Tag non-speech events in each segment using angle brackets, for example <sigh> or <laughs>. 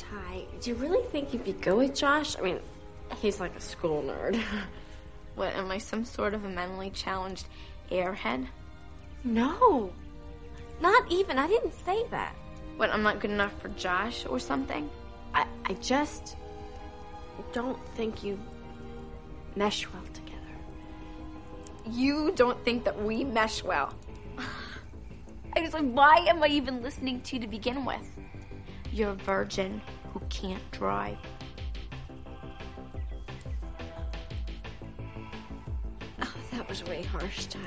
Tai, do you really think you'd be good with Josh? I mean, he's like a school nerd. <laughs> What, am I some sort of a mentally challenged airhead? no, not even. I didn't say that. What, I'm not good enough for Josh or something? I, I just don't think you mesh well together. You don't think that we mesh well. <sighs> I was like, why am I even listening to you to begin with? You're a virgin who can't drive. Oh, that was way harsh, Tai.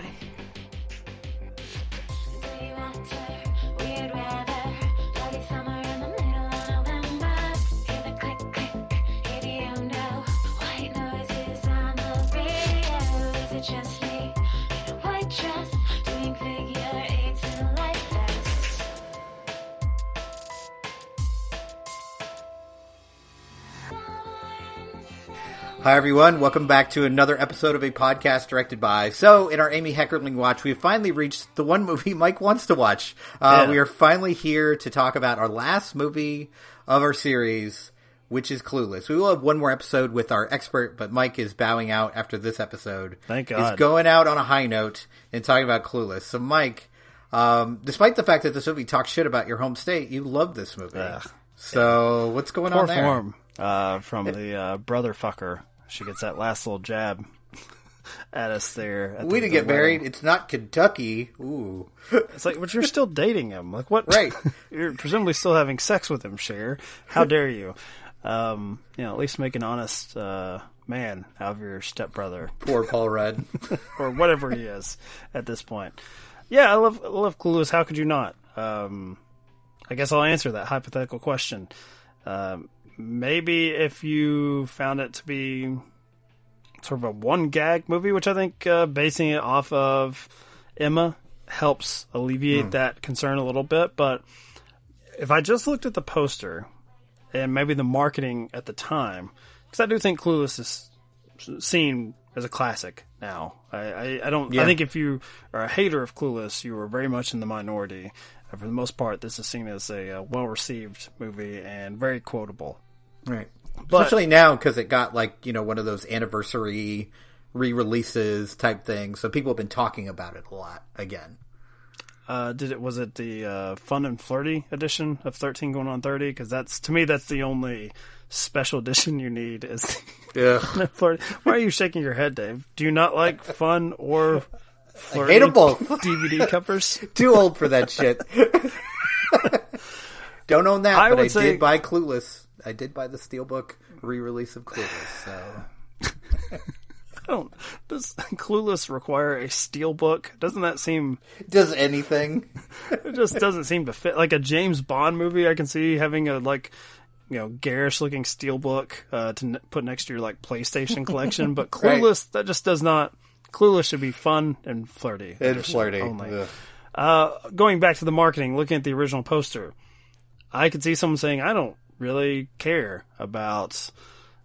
Hi, everyone. Welcome back to another episode of a podcast directed by. So, in our Amy Heckerling watch, we have finally reached the one movie <laughs> Mike wants to watch. Uh, Yeah. We are finally here to talk about our last movie of our series, which is Clueless. We will have one more episode with our expert, but Mike is bowing out after this episode. Thank God. He's going out on a high note and talking about Clueless. So, Mike, um, despite the fact that this movie talks shit about your home state, you love this movie. Ugh. So, what's going Poor on there? form uh, from the uh, brother fucker. She gets that last little jab <laughs> at us there. at We the- didn't the get married. It's not Kentucky. Ooh. It's like, but you're still <laughs> dating him. Like what? Right. <laughs> you're presumably still having sex with him, Cher. How dare you? Um, you know, at least make an honest uh, man out of your stepbrother Poor Paul Rudd. or whatever he is at this point. Yeah, I love I love Clueless. How could you not? Um, I guess I'll answer that hypothetical question. Um, maybe if you found it to be sort of a one gag movie, which I think uh, basing it off of Emma helps alleviate that concern a little bit. But if I just looked at the poster and maybe the marketing at the time, because I do think Clueless is seen as a classic now. I, I, I don't. Yeah. I think if you are a hater of Clueless, you are very much in the minority. And for the most part, this is seen as a uh, well-received movie and very quotable. Right. But- Especially now because it got like, you know, one of those anniversary re-releases type things. So people have been talking about it a lot again. Uh, did it? Was it the uh, fun and flirty edition of Thirteen Going on Thirty? Because that's to me that's the only special edition you need. Is <laughs> Yeah. flirty. Why are you shaking your head, Dave? Do you not like fun or flirty hate 'em both. <laughs> DVD covers? <laughs> Too old for that shit. Don't own that, I but I say- did buy Clueless. I did buy the Steelbook re-release of Clueless. So <laughs> I don't. Does Clueless require a Steelbook? Doesn't that seem? does anything? <laughs> It just doesn't seem to fit. Like a James Bond movie, I can see having a like, you know, garish looking steelbook uh, to n- put next to your like PlayStation collection. But <laughs> Right. Clueless, that just does not. Clueless should be fun and flirty. And flirty. only. Uh, going back to the marketing, looking at the original poster, I could see someone saying, "I don't really care about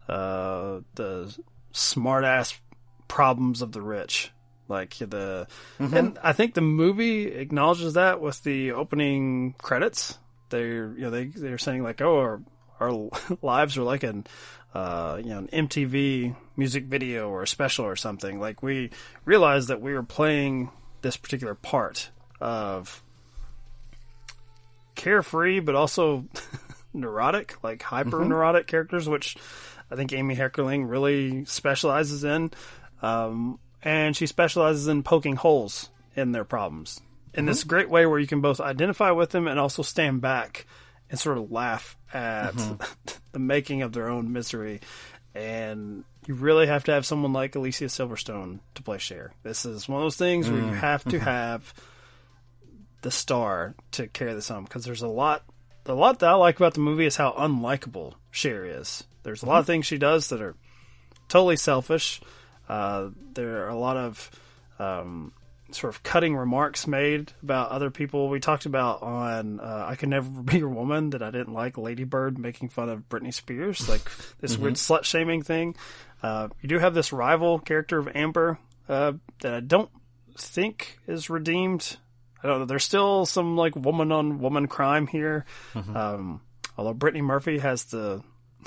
uh, the smart ass problems of the rich." Like the, and I think the movie acknowledges that with the opening credits. They're you know they they're saying like, "Oh, our our <laughs> lives are like an." Uh, you know, an MTV music video or a special or something. Like we realized that we were playing this particular part of carefree, but also <laughs> neurotic, like hyper mm-hmm. neurotic characters, which I think Amy Heckerling really specializes in. Um, and she specializes in poking holes in their problems in this mm-hmm. great way where you can both identify with them and also stand back and sort of laugh at mm-hmm. <laughs> the making of their own misery. And you really have to have someone like Alicia Silverstone to play Cher. This is one of those things where you mm. have to have the star to carry this on because there's a lot a lot that I like about the movie is how unlikable Cher is. There's a lot of things she does that are totally selfish. Uh, there are a lot of um, sort of cutting remarks made about other people. We talked about on uh, "I Can Never Be Your Woman" that I didn't like Lady Bird making fun of Britney Spears, like <laughs> this weird slut shaming thing. Uh, you do have this rival character of Amber uh, that I don't think is redeemed. I don't know. There's still some like woman on woman crime here. Um, Although Brittany Murphy has the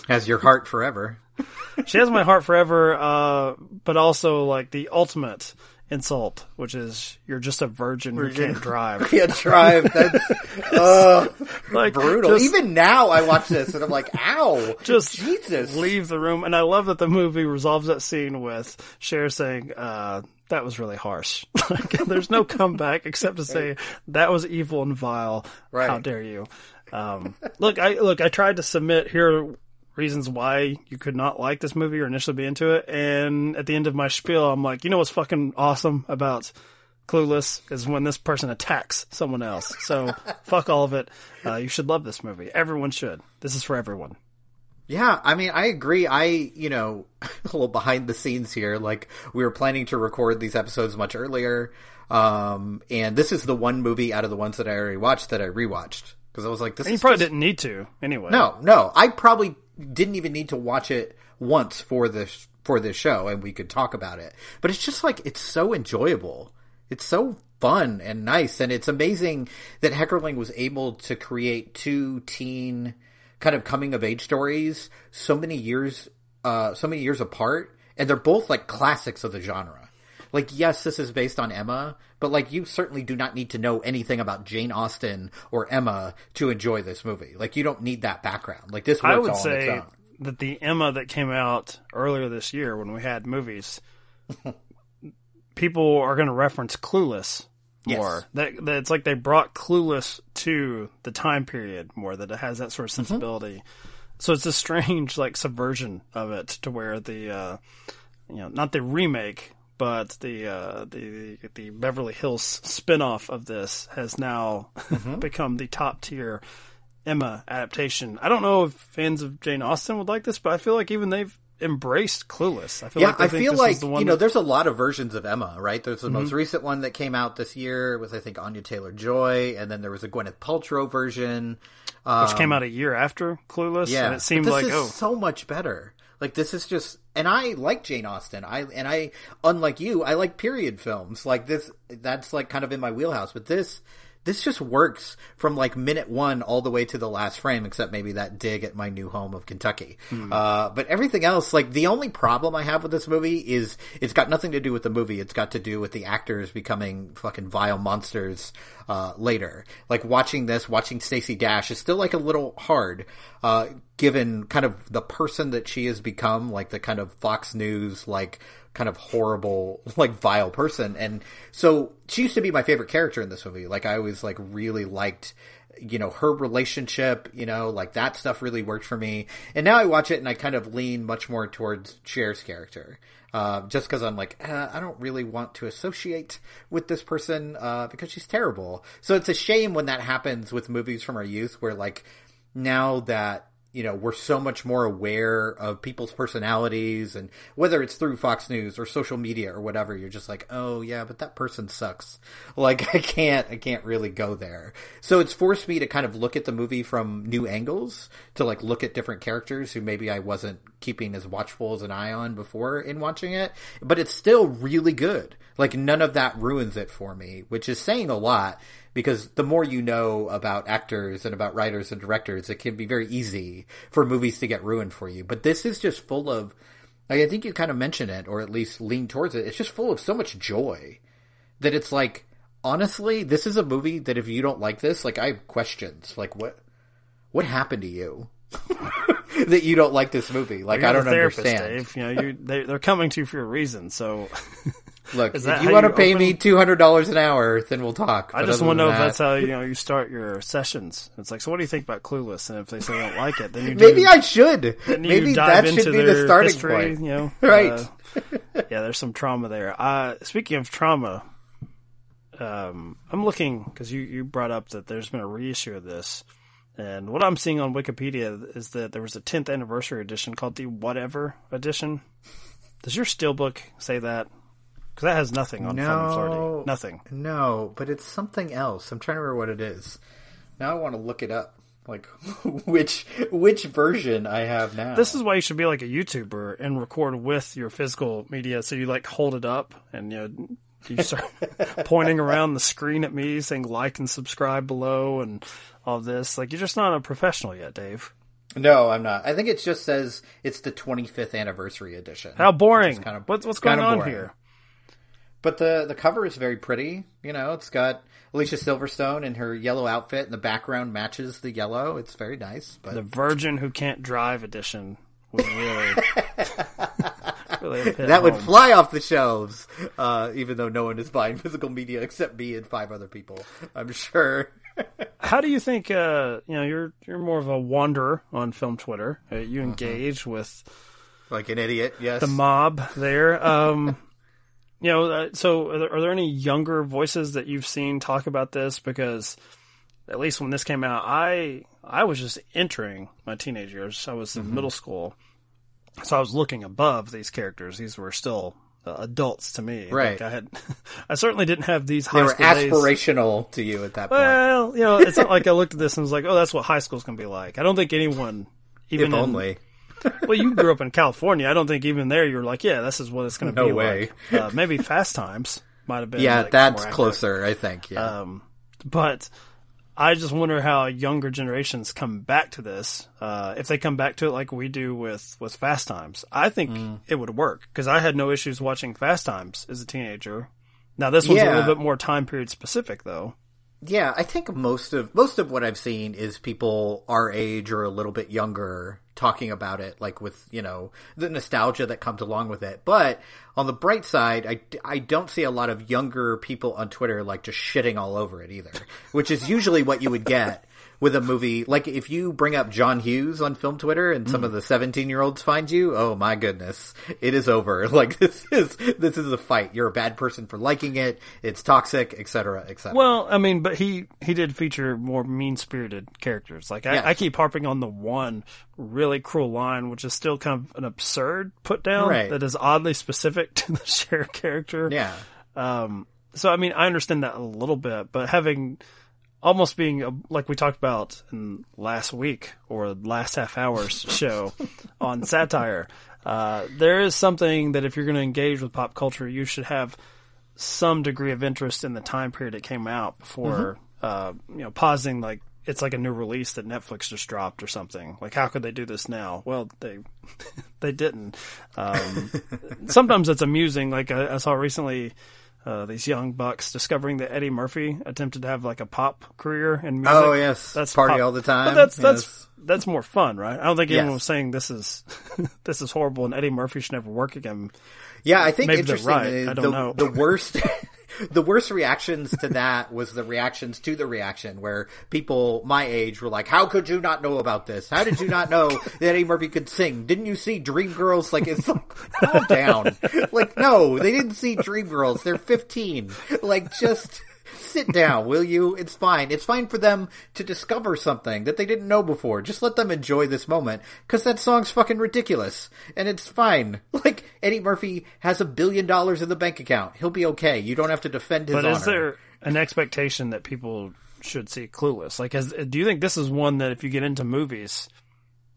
Has your heart forever. <laughs> she has my heart forever, uh, but also like the ultimate insult, which is you're just a virgin, who can't drive. <laughs> can't drive. That's <laughs> uh, Like brutal. just- Even now, I watch this and I'm like, "Ow!" just Jesus. leave the room. And I love that the movie resolves that scene with Cher saying, uh, that was really harsh. <laughs> like, there's no comeback except to say that was evil and vile. Right. How dare you? Um, look, I look. I tried to submit here reasons why you could not like this movie or initially be into it, and at the end of my spiel, I'm like, you know what's fucking awesome about Clueless is when this person attacks someone else. So <laughs> fuck all of it. Uh, you should love this movie. Everyone should. This is for everyone. Yeah, I mean, I agree. I, you know, <laughs> a little behind the scenes here. Like, we were planning to record these episodes much earlier. Um, and this is the one movie out of the ones that I already watched that I rewatched. Because I was like, this And you probably just- didn't need to anyway. No, no. I probably didn't even need to watch it once for this for this show and we could talk about it. But it's just like it's so enjoyable. It's so fun and nice and it's amazing that Heckerling was able to create two teen kind of coming of age stories so many years uh so many years apart and they're both like classics of the genre. Like yes, this is based on Emma, but like you certainly do not need to know anything about Jane Austen or Emma to enjoy this movie. Like you don't need that background. Like this works I would all on say its own. that the Emma that came out earlier this year when we had movies, <laughs> people are going to reference Clueless more. Yes. That, that it's like they brought Clueless to the time period more. That it has that sort of Mm-hmm. sensibility. So it's a strange like subversion of it to where the uh, you know not the remake. But the uh, the the Beverly Hills spinoff of this has now Mm-hmm. <laughs> become the top tier Emma adaptation. I don't know if fans of Jane Austen would like this, but I feel like even they've embraced Clueless. I feel Yeah, like I feel this like is the one you know, that- Mm-hmm. there's a lot of versions of Emma, right? There's the most recent one that came out this year was I think Anya Taylor Joy, and then there was a Gwyneth Paltrow version. which came out a year after Clueless. Yeah, and it seemed like is oh, so much better. Like this is just, and I like Jane Austen. I and I, unlike you, I like period films. Like this, that's like kind of in my wheelhouse. But this, this just works from like minute one all the way to the last frame, except maybe that dig at my new home of Kentucky. Uh, but everything else, like the only problem I have with this movie is it's got nothing to do with the movie. It's got to do with the actors becoming fucking vile monsters uh, later. Like watching this, watching Stacey Dash is still like a little hard, uh, given kind of the person that she has become, like the kind of Fox News, like kind of horrible, <laughs> like vile person. And so she used to be my favorite character in this movie. Like I always like really liked, you know, her relationship, you know, like that stuff really worked for me. And now I watch it and I kind of lean much more towards Cher's character. Uh, just because I'm like, uh, I don't really want to associate with this person uh, because she's terrible. So it's a shame when that happens with movies from our youth, where like now that you know we're so much more aware of people's personalities, and whether it's through Fox News or social media or whatever, you're just like, oh yeah, but that person sucks. <laughs> Like I can't, I can't really go there. So it's forced me to kind of look at the movie from new angles, to like look at different characters who maybe I wasn't keeping as watchful as an eye on before in watching it. But it's still really good. Like none of that ruins it for me, which is saying a lot because the more you know about actors and about writers and directors, it can be very easy for movies to get ruined for you. But this is just full of, like, I think you kind of mentioned it, or at least lean towards it. It's just full of so much joy that it's like, honestly, this is a movie that if you don't like this, like, I have questions. Like, what, what happened to you? <laughs> that you don't like this movie. Like, I don't understand. Dave. You know, you they, they're coming to you for a reason. So <laughs> Look, if you want to pay open- me two hundred dollars an hour, then we'll talk. I But just want to know than if that's how you know you start your sessions. It's like, so what do you think about Clueless? And if they say don't like it, then you do, Maybe I should. Maybe that should be the starting history, point. You know, <laughs> Right. Uh, yeah, there's some trauma there. Uh, speaking of trauma, um, I'm looking because you you brought up that there's been a reissue of this, and what I'm seeing on Wikipedia is that there was a 10th anniversary edition called the Whatever edition. Does your steelbook say that? Because that has nothing on No. Authority. Nothing. No, but it's something else. I'm trying to remember what it is. Now I want to look it up. Like <laughs> which which version I have now. This is why you should be like a YouTuber and record with your physical media. So you like hold it up and you know You start <laughs> pointing around the screen at me, saying like and subscribe below, and all this. Like you're just not a professional yet, Dave. No, I'm not. I think it just says it's the 25th anniversary edition. How boring! kind of- what's what's going on boring. here? But the the cover is very pretty. You know, it's got Alicia Silverstone in her yellow outfit, and the background matches the yellow. It's very nice. But The Virgin Who Can't Drive edition would really, <laughs> really that would home. fly off the shelves, uh, even though no one is buying physical media except me and five other people. I'm sure. <laughs> How do you think? Uh, you know, you're you're more of a wanderer on film Twitter. Uh, Mm-hmm. you engage with like an idiot, yes. the mob there. Um, <laughs> you know, uh, so are there, are there any younger voices that you've seen talk about this? Because at least when this came out, I I was just entering my teenage years. I was in Mm-hmm. middle school, so I was looking above these characters. These were still uh, adults to me. Right. Like I had, <laughs> I certainly didn't have these they high were school days. aspirational to you at that point. Well, you know, it's not <laughs> like I looked at this and was like, "Oh, that's what high school's gonna be like." I don't think anyone, even if in- only. Well, you grew up in California. I don't think even there you're like, "Yeah, this is what it's gonna No be way. like." Uh, maybe Fast Times might have been. Yeah, like, that's more closer, I think. Yeah. Um, but I just wonder how younger generations come back to this. Uh, if they come back to it like we do with with Fast Times, I think Mm. it would work because I had no issues watching Fast Times as a teenager. Now this one's a little bit more time period specific, though. Yeah, I think most of most of what I've seen is people our age or a little bit younger talking about it, like with you know the nostalgia that comes along with it. But on the bright side, I, I don't see a lot of younger people on Twitter like just shitting all over it either, which is usually what you would get with a movie. Like if you bring up John Hughes on film Twitter and some of the seventeen year olds find you, oh my goodness, it is over. <laughs> Like this is this is a fight. You're a bad person for liking it. It's toxic, etc., etc. Well, I mean, but he he did feature more mean spirited characters. Like I, Yes. I keep harping on the one really cruel line, which is still kind of an absurd put down Right. that is oddly specific <laughs> to the Cher character. yeah. Um, so I mean, I understand that a little bit, but having almost being a, like we talked about in last week or last half hour's <laughs> show on satire, uh, there is something that if you're going to engage with pop culture, you should have some degree of interest in the time period it came out before, uh, you know, pausing like it's like a new release that Netflix just dropped or something. Like, how could they do this now? Well, they <laughs> they didn't. Um, <laughs> sometimes it's amusing. Like I, I saw recently. Uh, these young bucks discovering that Eddie Murphy attempted to have like a pop career in music. Oh, yes. that's Party all the time. But that's that's Yes. that's more fun, right? I don't think anyone Yes. was saying this is <laughs> this is horrible and Eddie Murphy should never work again. Yeah, I think Maybe they're interesting. right. uh, I don't the, know. the worst, <laughs> <laughs> the worst reactions to that was the reactions to the reaction where people my age were like, "How could you not know about this? How did you not know that Eddie Murphy could sing? Didn't you see Dreamgirls? Like, it's like, calm down. Like, no, they didn't see Dreamgirls. They're 15. Like, just sit down, will you? It's fine. It's fine for them to discover something that they didn't know before. Just let them enjoy this moment because that song's fucking ridiculous and it's fine. <laughs> Like Eddie Murphy has a billion dollars in the bank account. He'll be okay. You don't have to defend his But honor. is there an expectation that people should see Clueless? Like, has, do you think this is one that if you get into movies,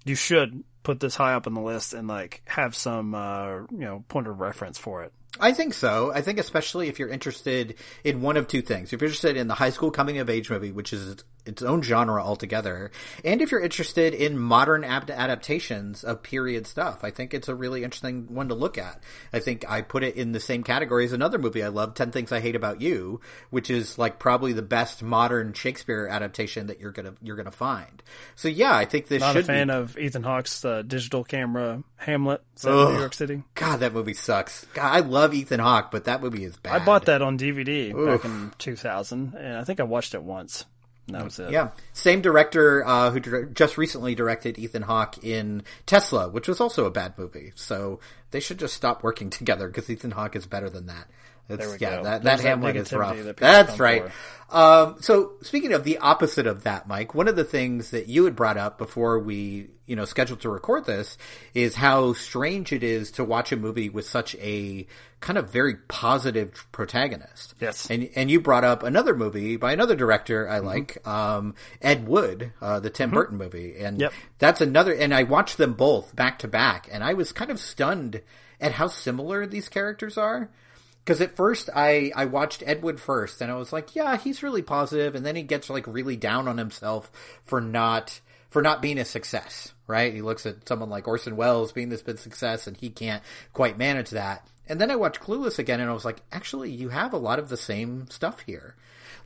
you should put this high up on the list and like have some uh, you know point of reference for it? I think so. I think especially if you're interested in one of two things. If you're interested in the high school coming of age movie, which is its, own genre altogether, and if you're interested in modern ab- adaptations of period stuff, I think it's a really interesting one to look at. I think I put it in the same category as another movie I love, 10 Things I Hate About You, which is like probably the best modern Shakespeare adaptation that you're going to you're going to find. So yeah, I think this Not should a fan be of Ethan Hawke's uh, digital camera Hamlet set in New York City. God, that movie sucks. God, I love Ethan Hawke, but that movie is bad. I bought that on DVD back in 2000, and I think I watched it once. That was it. Yeah, same director uh, who just recently directed Ethan Hawke in Tesla, which was also a bad movie. So they should just stop working <laughs> together because Ethan Hawke is better than that. It's, yeah, go. that, There's that Hamlet is rough. that That's right. Um, so speaking of the opposite of that, Mike, one of the things that you had brought up before we, you know, scheduled to record this is how strange it is to watch a movie with such a kind of very positive protagonist. Yes. And and you brought up another movie by another director I like, um, Ed Wood, uh, the Tim Burton movie, and Yep. that's another. And I watched them both back to back, and I was kind of stunned at how similar these characters are. Because at first I I watched Ed Wood first, and I was like, yeah, he's really positive, and then he gets like really down on himself for not for not being a success. Right? He looks at someone like Orson Welles being this big success, and he can't quite manage that. And then I watched Clueless again, and I was like, actually, you have a lot of the same stuff here.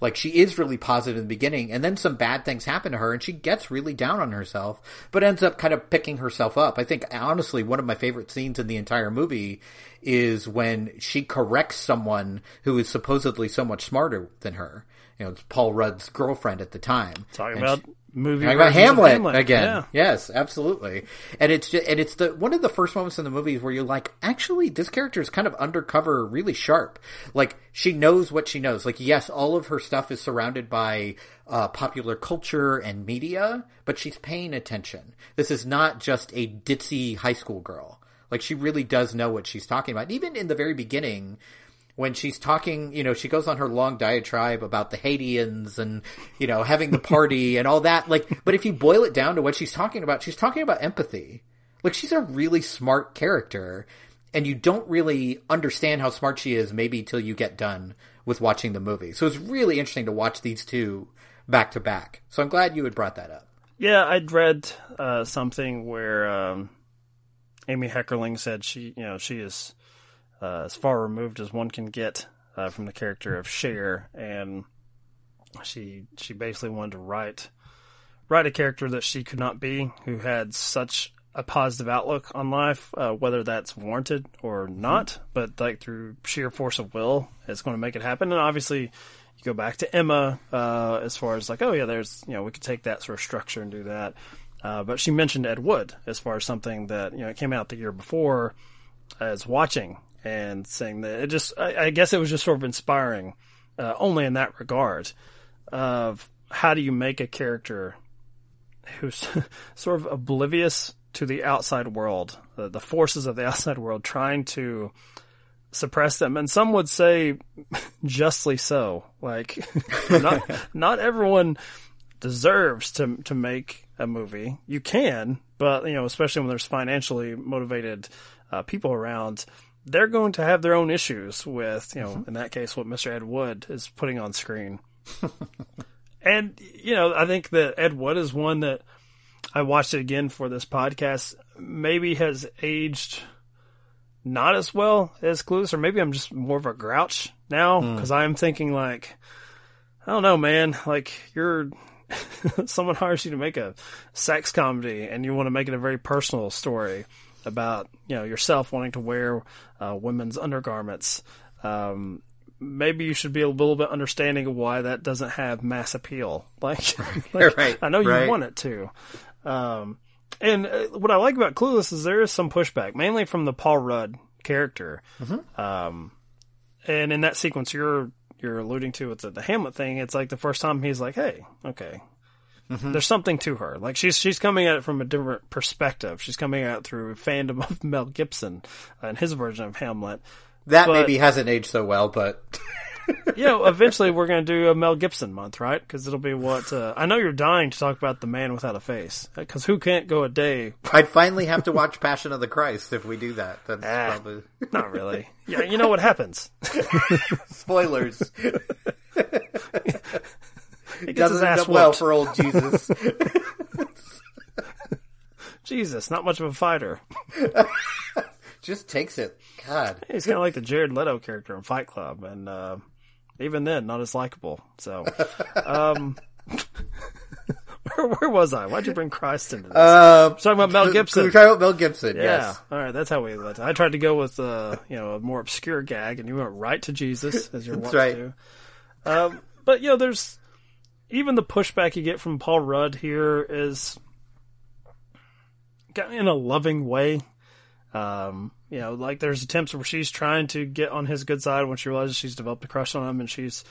Like she is really positive in the beginning, and then some bad things happen to her, and she gets really down on herself, but ends up kind of picking herself up. I think honestly, one of my favorite scenes in the entire movie is when she corrects someone who is supposedly so much smarter than her. You know, it's Paul Rudd's girlfriend at the time. Talking And about she- movie Talking about of Hamlet, again. Yeah. Yes, absolutely. And it's just, and it's the one of the first moments in the movies where you're like, actually, this character is kind of undercover, really sharp. Like she knows what she knows. Like yes, all of her stuff is surrounded by uh, popular culture and media, but she's paying attention. This is not just a ditzy high school girl. Like she really does know what she's talking about. Even in the very beginning, when she's talking, you know, she goes on her long diatribe about the Haitians and, you know, having the party <laughs> and all that. Like, but if you boil it down to what she's talking about, she's talking about empathy. Like, she's a really smart character and you don't really understand how smart she is maybe till you get done with watching the movie. So it's really interesting to watch these two back to back. So I'm glad you had brought that up. Yeah, I'd read uh, something where um, Amy Heckerling said she, you know, she is uh, as far removed as one can get uh, from the character of Cher, and she she basically wanted to write write a character that she could not be, who had such a positive outlook on life, uh, whether that's warranted or not, but like through sheer force of will, it's going to make it happen. And obviously, you go back to Emma uh, as far as like, oh yeah, there's you know we could take that sort of structure and do that. Uh, but she mentioned Ed Wood as far as something that you know it came out the year before as watching and saying that it just I, I guess it was just sort of inspiring uh, only in that regard of how do you make a character who's <laughs> sort of oblivious to the outside world, the, the forces of the <laughs> outside world, trying to suppress them, and some would say <laughs> justly so. Like, not not everyone deserves to to make a movie. You can, but you know, especially when there's financially motivated uh, people around, they're going to have their own issues with, you know, mm-hmm. in that case, what Mr. Ed Wood is putting on screen. <laughs> and you know, I think that Ed Wood is one that I watched it again for this podcast. Maybe has aged not as well as Clueless, or maybe I'm just more of a grouch now hmm. because I'm thinking like, I don't know, man. Like you're <laughs> someone hires you to make a sex comedy, and you want to make it a very personal story about you know yourself wanting to wear uh, women's undergarments. Um, maybe you should be a little bit understanding of why that doesn't have mass appeal. <laughs> Like, <laughs> like, Right, I know you right. want it to. Um, and uh, what I like about Clueless is there is some pushback, mainly from the Paul Rudd character. Um, and in that sequence you're you're alluding to with the, the Hamlet thing, it's like the first time he's like, "Hey, okay." There's something to her. Like she's she's coming at it from a different perspective. She's coming at it through fandom of <laughs> Mel Gibson and his version of Hamlet. That But- maybe hasn't aged so well, but <laughs> You know, eventually we're going to do a Mel Gibson month, right? Because it'll be what uh, I know you're dying to talk about the man without a face. Because who can't go a day? <laughs> I'd finally have to watch Passion of the Christ if we do that. That's Ah. probably Not really. Yeah, you know what happens. spoilers. He gets Doesn't end up well for old Jesus. <laughs> Jesus, not much of a fighter. <laughs> Just takes it. God. He's kind of like the Jared Leto character in Fight Club, and uh, even then, not as likable. So, <laughs> um, where, where was I? Why'd you bring Christ into this? Uh, talking about Mel Gibson. We were talking about Mel Gibson. yeah. Yes. All right, that's how we went. I tried to go with uh, you know a more obscure gag, and you went right to Jesus as you're right. to. Um, but you know, there's even the pushback you get from Paul Rudd here is in a loving way. Um, you know, like there's attempts where she's trying to get on his good side when she realizes she's developed a crush on him, and she's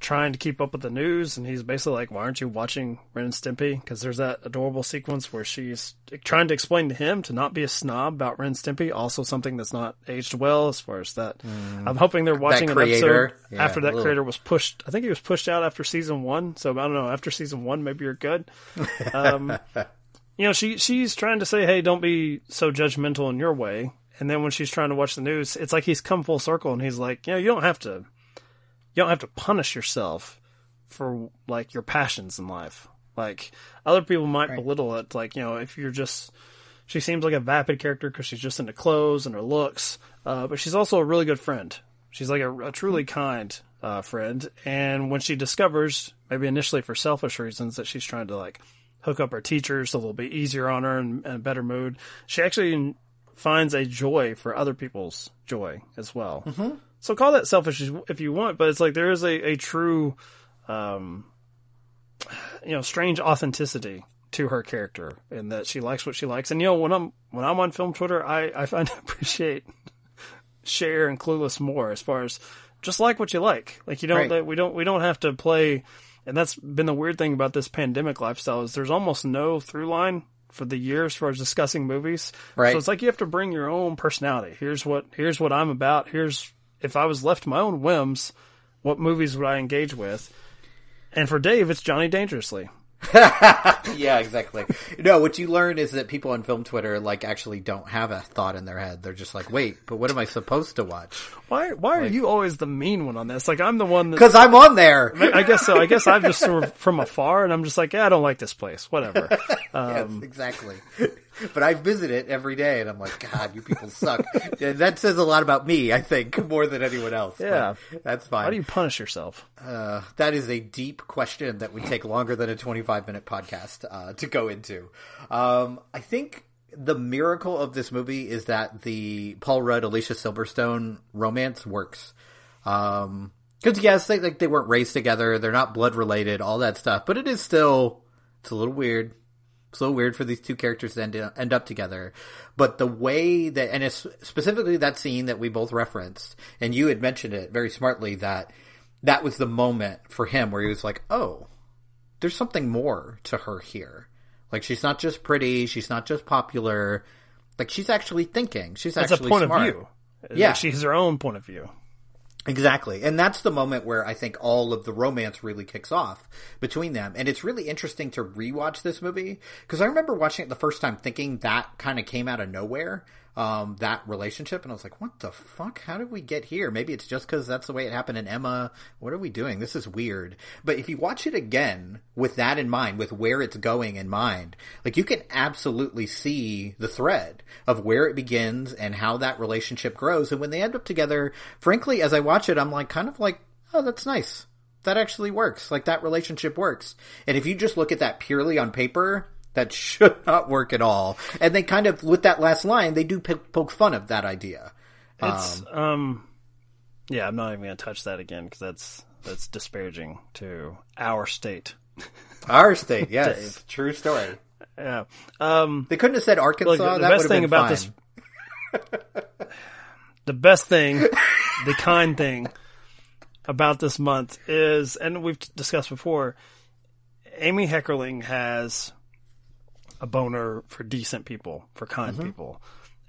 trying to keep up with the news. And he's basically like, "Why aren't you watching Ren and Stimpy?" Because there's that adorable sequence where she's trying to explain to him to not be a snob about Ren and Stimpy. Also, something that's not aged well as far as that. I'm hoping they're watching an creator. episode Yeah, after that creator was pushed. I think he was pushed out after season one. So I don't know. After season one, maybe you're good. <laughs> Um, you know, she she's trying to say, "Hey, don't be so judgmental in your way." And then when she's trying to watch the news, it's like he's come full circle and he's like, you know, you don't have to, you don't have to punish yourself for like your passions in life. Like other people might belittle it. Like, you know, if you're just, she seems like a vapid character because she's just into clothes and her looks. Uh, but she's also a really good friend. She's like a, a truly kind uh, friend. And when she discovers, maybe initially for selfish reasons, that she's trying to like hook up her teachers so they'll be easier on her and in a better mood, she actually finds a joy for other people's joy as well. Mm-hmm. So call that selfish if you want, but it's like there is a, a true, um, you know, strange authenticity to her character in that she likes what she likes. And you know, when I'm when I'm on film Twitter, I I find to <laughs> appreciate Cher and Clueless more as far as just like what you like. Like you don't Right. we don't we don't have to play. And that's been the weird thing about this pandemic lifestyle is there's almost no through line for the year as far as discussing movies. Right. So it's like you have to bring your own personality. Here's what here's what I'm about. Here's if I was left to my own whims, what movies would I engage with? And for Dave, it's Johnny Dangerously. <laughs> yeah, exactly. No, what you learn is that people on film Twitter like actually don't have a thought in their head. They're just like, wait, but what am I supposed to watch? Why why are you always the mean one on this? Like I'm the one that Because I'm on there. I guess so. I guess I'm just sort of from afar, and I'm just like, yeah, I don't like this place. Whatever. <laughs> yes, um, exactly. <laughs> But I visit it every day, and I'm like, God, you people suck. <laughs> and that says a lot about me, I think, <laughs> more than anyone else. Yeah. that's fine. How do you punish yourself? Uh, that is a deep question that would take longer than a 25 minute podcast uh, to go into. Um, I think the miracle of this movie is that the Paul Rudd Alicia Silverstone romance works. Um, because yes, they like they weren't raised together, they're not blood related, all that stuff, but it is still it's a little weird. A little weird for these two characters to end, end up together. But the way that, and it's specifically that scene that we both referenced, and you had mentioned it very smartly that that was the moment for him where he was like, oh, there's something more to her here. Like she's not just pretty, she's not just popular. Like she's actually thinking. She's a actually point smart. of view. Yeah. Like, she has her own point of view. Exactly. And that's the moment where I think all of the romance really kicks off between them. And it's really interesting to rewatch this movie because I remember watching it the first time thinking that kind of came out of nowhere. Um, that relationship, and I was like, "What the fuck? How did we get here?" Maybe it's just because that's the way it happened in Emma. What are we doing? This is weird. But if you watch it again with that in mind, with where it's going in mind, like you can absolutely see the thread of where it begins and how that relationship grows. And when they end up together, frankly, as I watch it, I'm like, kind of like, oh, that's nice. That actually works. Like that relationship works. And if you just look at that purely on paper, that <laughs> should not work at all. And they kind of, with that last line, they do p- poke fun of that idea. It's um, yeah. I'm not even going to touch that again because that's that's disparaging to our state. <laughs> Our state, <laughs> yes, Dave. true story. Yeah. Um, They couldn't have said Arkansas. look, the that best thing about fine. this, the best thing, the kind thing about this month is, and we've discussed before, Amy Heckerling has a boner for decent people, for kind Mm-hmm. people.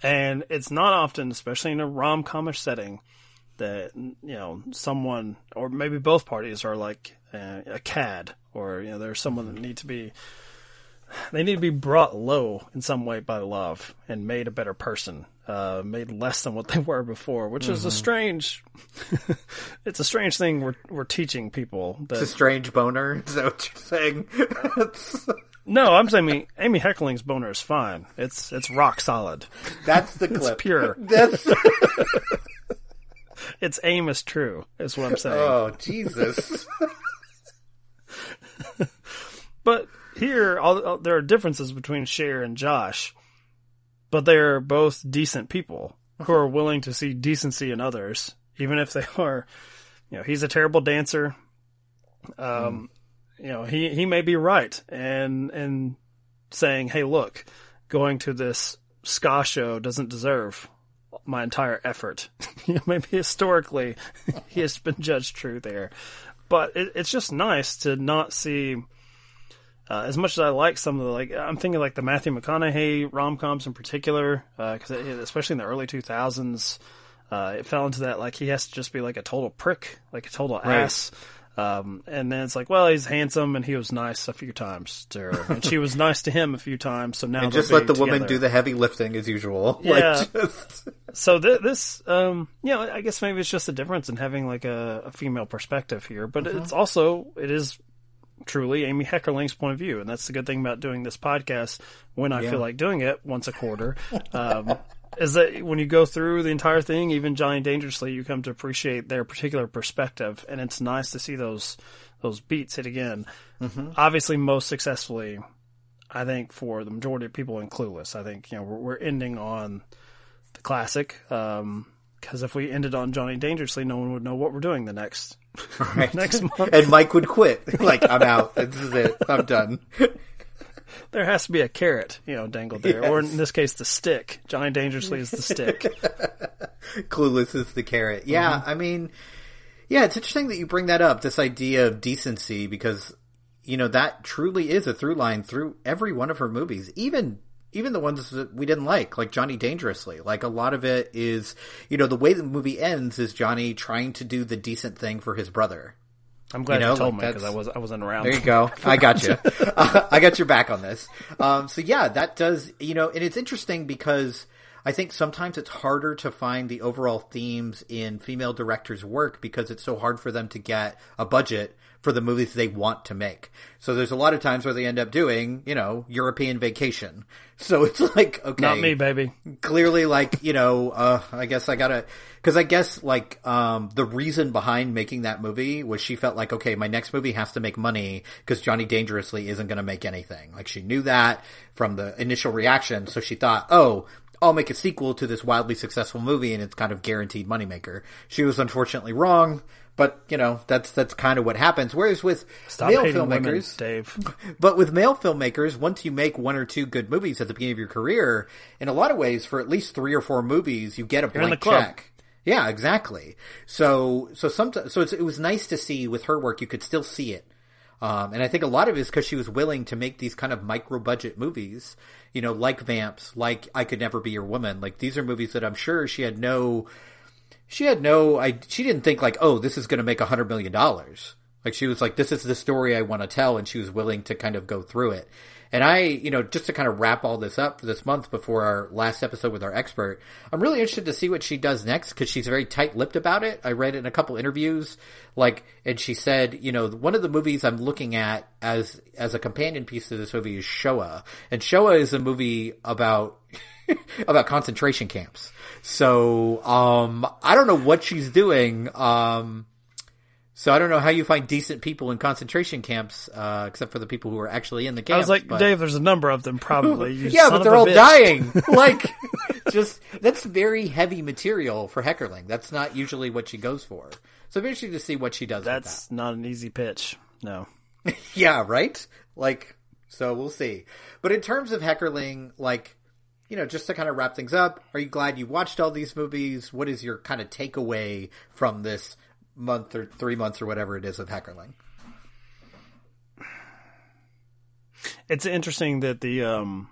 And it's not often, especially in a rom comish setting, that, you know, someone, or maybe both parties are like uh, a cad, or, you know, there's someone that need to be, they need to be brought low in some way by love and made a better person, uh, made less than what they <laughs> were before, which is a strange, <laughs> it's a strange thing we're, we're teaching people that It's a strange boner. Is that what you're saying? <laughs> No, I'm saying Amy, Amy Heckerling's boner is fine. It's it's rock solid. That's the <laughs> clip. It's pure. <laughs> That's <laughs> Its aim is true. Is what I'm saying. oh Jesus. But here, all, all- there are differences between Cher and Josh, but they're both decent people who are willing to see decency in others, even if they are. You know, he's a terrible dancer. Um, you know, he he may be right, and and saying, "Hey, look, going to this ska show doesn't deserve my entire effort." <laughs> you know, maybe historically, <laughs> he has been judged true there, but it, it's just nice to not see. Uh, as much as I like some of the like, I'm thinking like the Matthew McConaughey rom coms in particular, because especially in the early 2000s, uh, it fell into that like he has to just be like a total prick, like a total ass. Um, and then it's like, well, he's handsome and he was nice a few times to her, and she was nice to him a few times. So now just let the woman do the heavy lifting as usual. <laughs> Yeah. Like just So th- this, um, you know, I guess maybe it's just a difference in having like a, a female perspective here, but Mm-hmm. it's also it is truly Amy Heckerling's point of view, and that's the good thing about doing this podcast when I Yeah. feel like doing it once a quarter. <laughs> Um, is that when you go through the entire thing, even Johnny Dangerously, you come to appreciate their particular perspective, and it's nice to see those those beats hit again. Mm-hmm. Obviously, most successfully, I think for the majority of people in Clueless, I think you know we're, we're ending on the classic. Because if we ended on Johnny Dangerously, no one would know what we're doing the next <laughs> right. next month. and Mike would quit. <laughs> like I'm out. This is it. I'm done. <laughs> There has to be a carrot, you know, dangled there, or in this case, the stick. Johnny Dangerously is the stick. <laughs> Clueless is the carrot. Yeah, Mm-hmm. I mean, yeah, it's interesting that you bring that up. This idea of decency because you know that truly is a through line through every one of her movies, even. Even the ones that we didn't like, like Johnny Dangerously, like a lot of it is, you know, the way the movie ends is Johnny trying to do the decent thing for his brother. I'm glad you, You told like me because I was I wasn't around. There you go. I got you. Uh, <laughs> I got your back on this. Um, so yeah, that does, you know, and it's interesting because I think sometimes it's harder to find the overall themes in female directors' work because it's so hard for them to get a budget for the movies they want to make. So there's a lot of times where they end up doing, you know, European vacation. <laughs> So it's like, okay. Not me, baby. clearly like you know uh i guess i gotta because i guess like um the reason behind making that movie was she felt like okay my next movie has to make money because johnny dangerously isn't gonna make anything like she knew that from the initial reaction so she thought oh I'll make a sequel to this wildly successful movie and it's kind of guaranteed moneymaker. She was unfortunately wrong, but you know, that's, that's kind of what happens. Whereas with Stop male hating women, filmmakers, Dave. <laughs> but with male filmmakers, once you make one or two good movies at the beginning of your career, in a lot of ways, for at least three or four movies, you get a the blank check. Yeah, exactly. So, so sometimes, so it's, it was nice to see with her work, you could still see it. Um, and I think a lot of it is because she was willing to make these kind of micro budget movies, you know, like Vamps, like I Could Never Be Your Woman. Like these are movies that I'm sure she had no, she had no, I, she didn't think like, oh, this is going to make a hundred million dollars. Like she was like, this is the story I want to tell, and she was willing to kind of go through it. And I, you know, just to kind of wrap all this up for this month before our last episode with our expert, I'm really interested to see what she does next because she's very tight-lipped about it. I read in a couple interviews, like, and she said, you know, one of the movies I'm looking at as as a companion piece to this movie is Shoah, and Shoah is a movie about <laughs> <laughs> about concentration camps. So, um, I don't know what she's doing. Um, so I don't know how you find decent people in concentration camps, uh, except for the people who are actually in the camp. I was like, but- Dave, there's a number of them probably. <laughs> Yeah, but they're all bitch. dying. <laughs> like, just that's very heavy material for Heckerling. That's not usually what she goes for. So I'm interested to see what she does. That's not an easy pitch. No. yeah, right. Like, so we'll see. But in terms of Heckerling, like, you know, just to kind of wrap things up, are you glad you watched all these movies? What is your kind of takeaway from this month or three months or whatever it is of Heckerling? It's interesting that the um,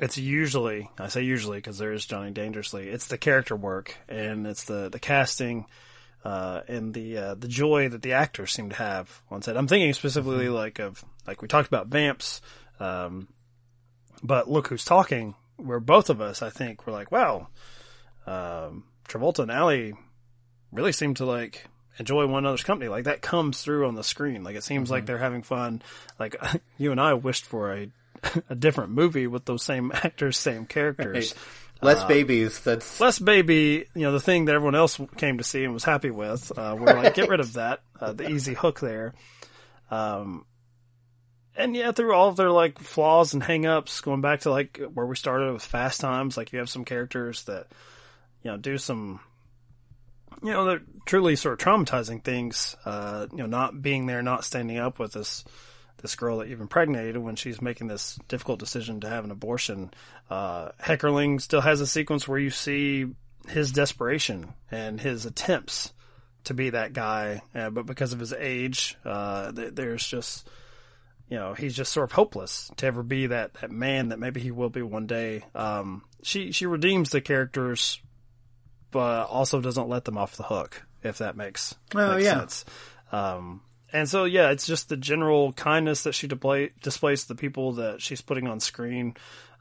it's usually I say usually because there is Johnny Dangerously. It's the character work and it's the the casting. Uh, and the uh, the joy that the actors seem to have on set. I'm thinking specifically like of like we talked about Vamps, um, but look who's talking. Where both of us, I think, were like, wow, um, Travolta and Alley really seem to like enjoy one another's company. Like that comes through on the screen. Like it seems like they're having fun. Like <laughs> you and I wished for a <laughs> a different movie with those same <laughs> actors, same characters. Less babies. That's Less baby, you know, the thing that everyone else came to see and was happy with. Uh, we're like, get rid of that, uh, the easy hook there. Um, and yeah, through all of their like flaws and hang-ups, going back to like where we started with Fast Times, like you have some characters that, you know, do some, you know, they're truly sort of traumatizing things. Uh, you know, not being there, not standing up with this, this girl that you've impregnated when she's making this difficult decision to have an abortion. Uh, Heckerling still has a sequence where you see his desperation and his attempts to be that guy, uh, but because of his age, uh, th- there's just, you know, he's just sort of hopeless to ever be that, that man that maybe he will be one day. Um, she, she redeems the characters, but also doesn't let them off the hook, if that makes, Oh, makes yeah. sense. Um, and so, yeah, it's just the general kindness that she display, displays to the people that she's putting on screen.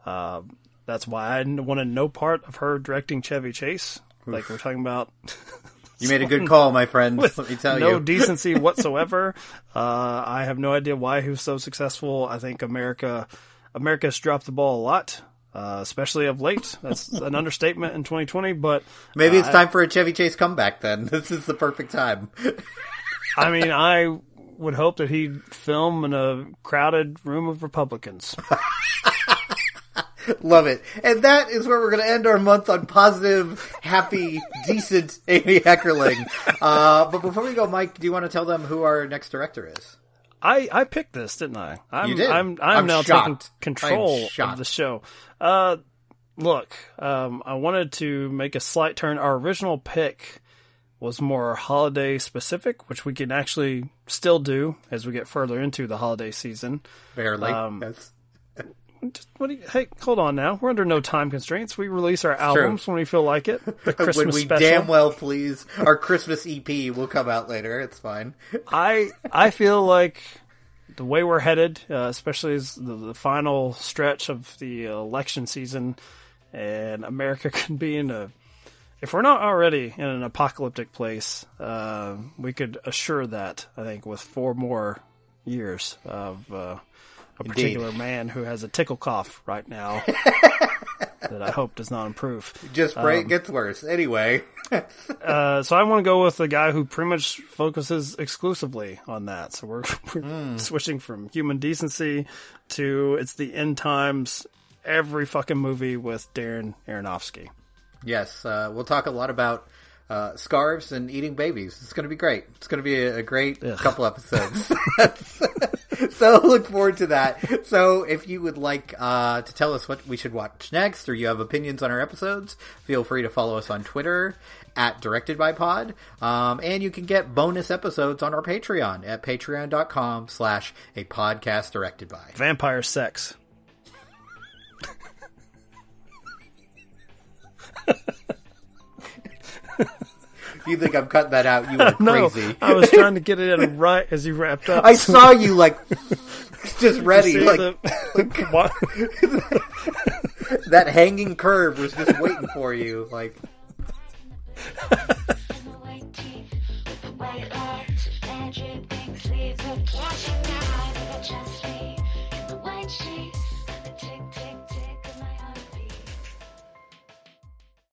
Uh, that's why I wanted no part of her directing Chevy Chase. Like we're talking about <laughs> You made a good call, my friend. Let me tell no you. <laughs> decency whatsoever. Uh, I have no idea why he was so successful. I think America, America's dropped the ball a lot, uh, especially of late. That's an understatement in 2020. But Maybe it's uh, time for a Chevy Chase comeback. Then <laughs> this is the perfect time. I mean, <laughs> I would hope that he'd film in a crowded room of Republicans. <laughs> Love it. And that is where we're going to end our month on positive, happy, <laughs> decent Amy Heckerling. Uh, but before we go, Mike, do you want to tell them who our next director is? I, I picked this, didn't I? I'm, You did. I'm, I'm, I'm now shocked. taking control of the show. Uh, look, um, I wanted to make a slight turn. Our original pick was more holiday specific, which we can actually still do as we get further into the holiday season. Barely. Um, That's- Just, what do you, hey, hold on now. We're under no time constraints. We release our albums when we feel like it. The <laughs> Christmas when we special. damn well please. Our Christmas EP will come out later. It's fine. <laughs> I I feel like the way we're headed, uh, especially as the, the final stretch of the election season, and America <laughs> can be in a if we're not already in an apocalyptic place, uh, we could assure that I think with four more years of uh, a particular man who has a tickle cough right now <laughs> that I hope does not improve. Just pray Um, it gets worse. Anyway. <laughs> Uh, so I want to go with the guy who pretty much focuses exclusively on that. So we're, <laughs> we're switching from human decency to it's the end times. Every fucking movie with Darren Aronofsky. Yes, uh, we'll talk a lot about uh, scarves and eating babies. It's going to be great. It's going to be a, a great couple episodes. <laughs> so look forward to that. So if you would like uh, to tell us what we should watch next, or you have opinions on our episodes, feel free to follow us on Twitter at Directed by Pod, um, and you can get bonus episodes on our Patreon at patreon.com slash a podcast directed by. Vampire sex. <laughs> If you think I'm cutting that out, you are <laughs> No, crazy. I was trying to get it in right as you wrapped up. I saw you like <laughs> just ready, See like the- <laughs> what? that hanging curve was just waiting for you. Like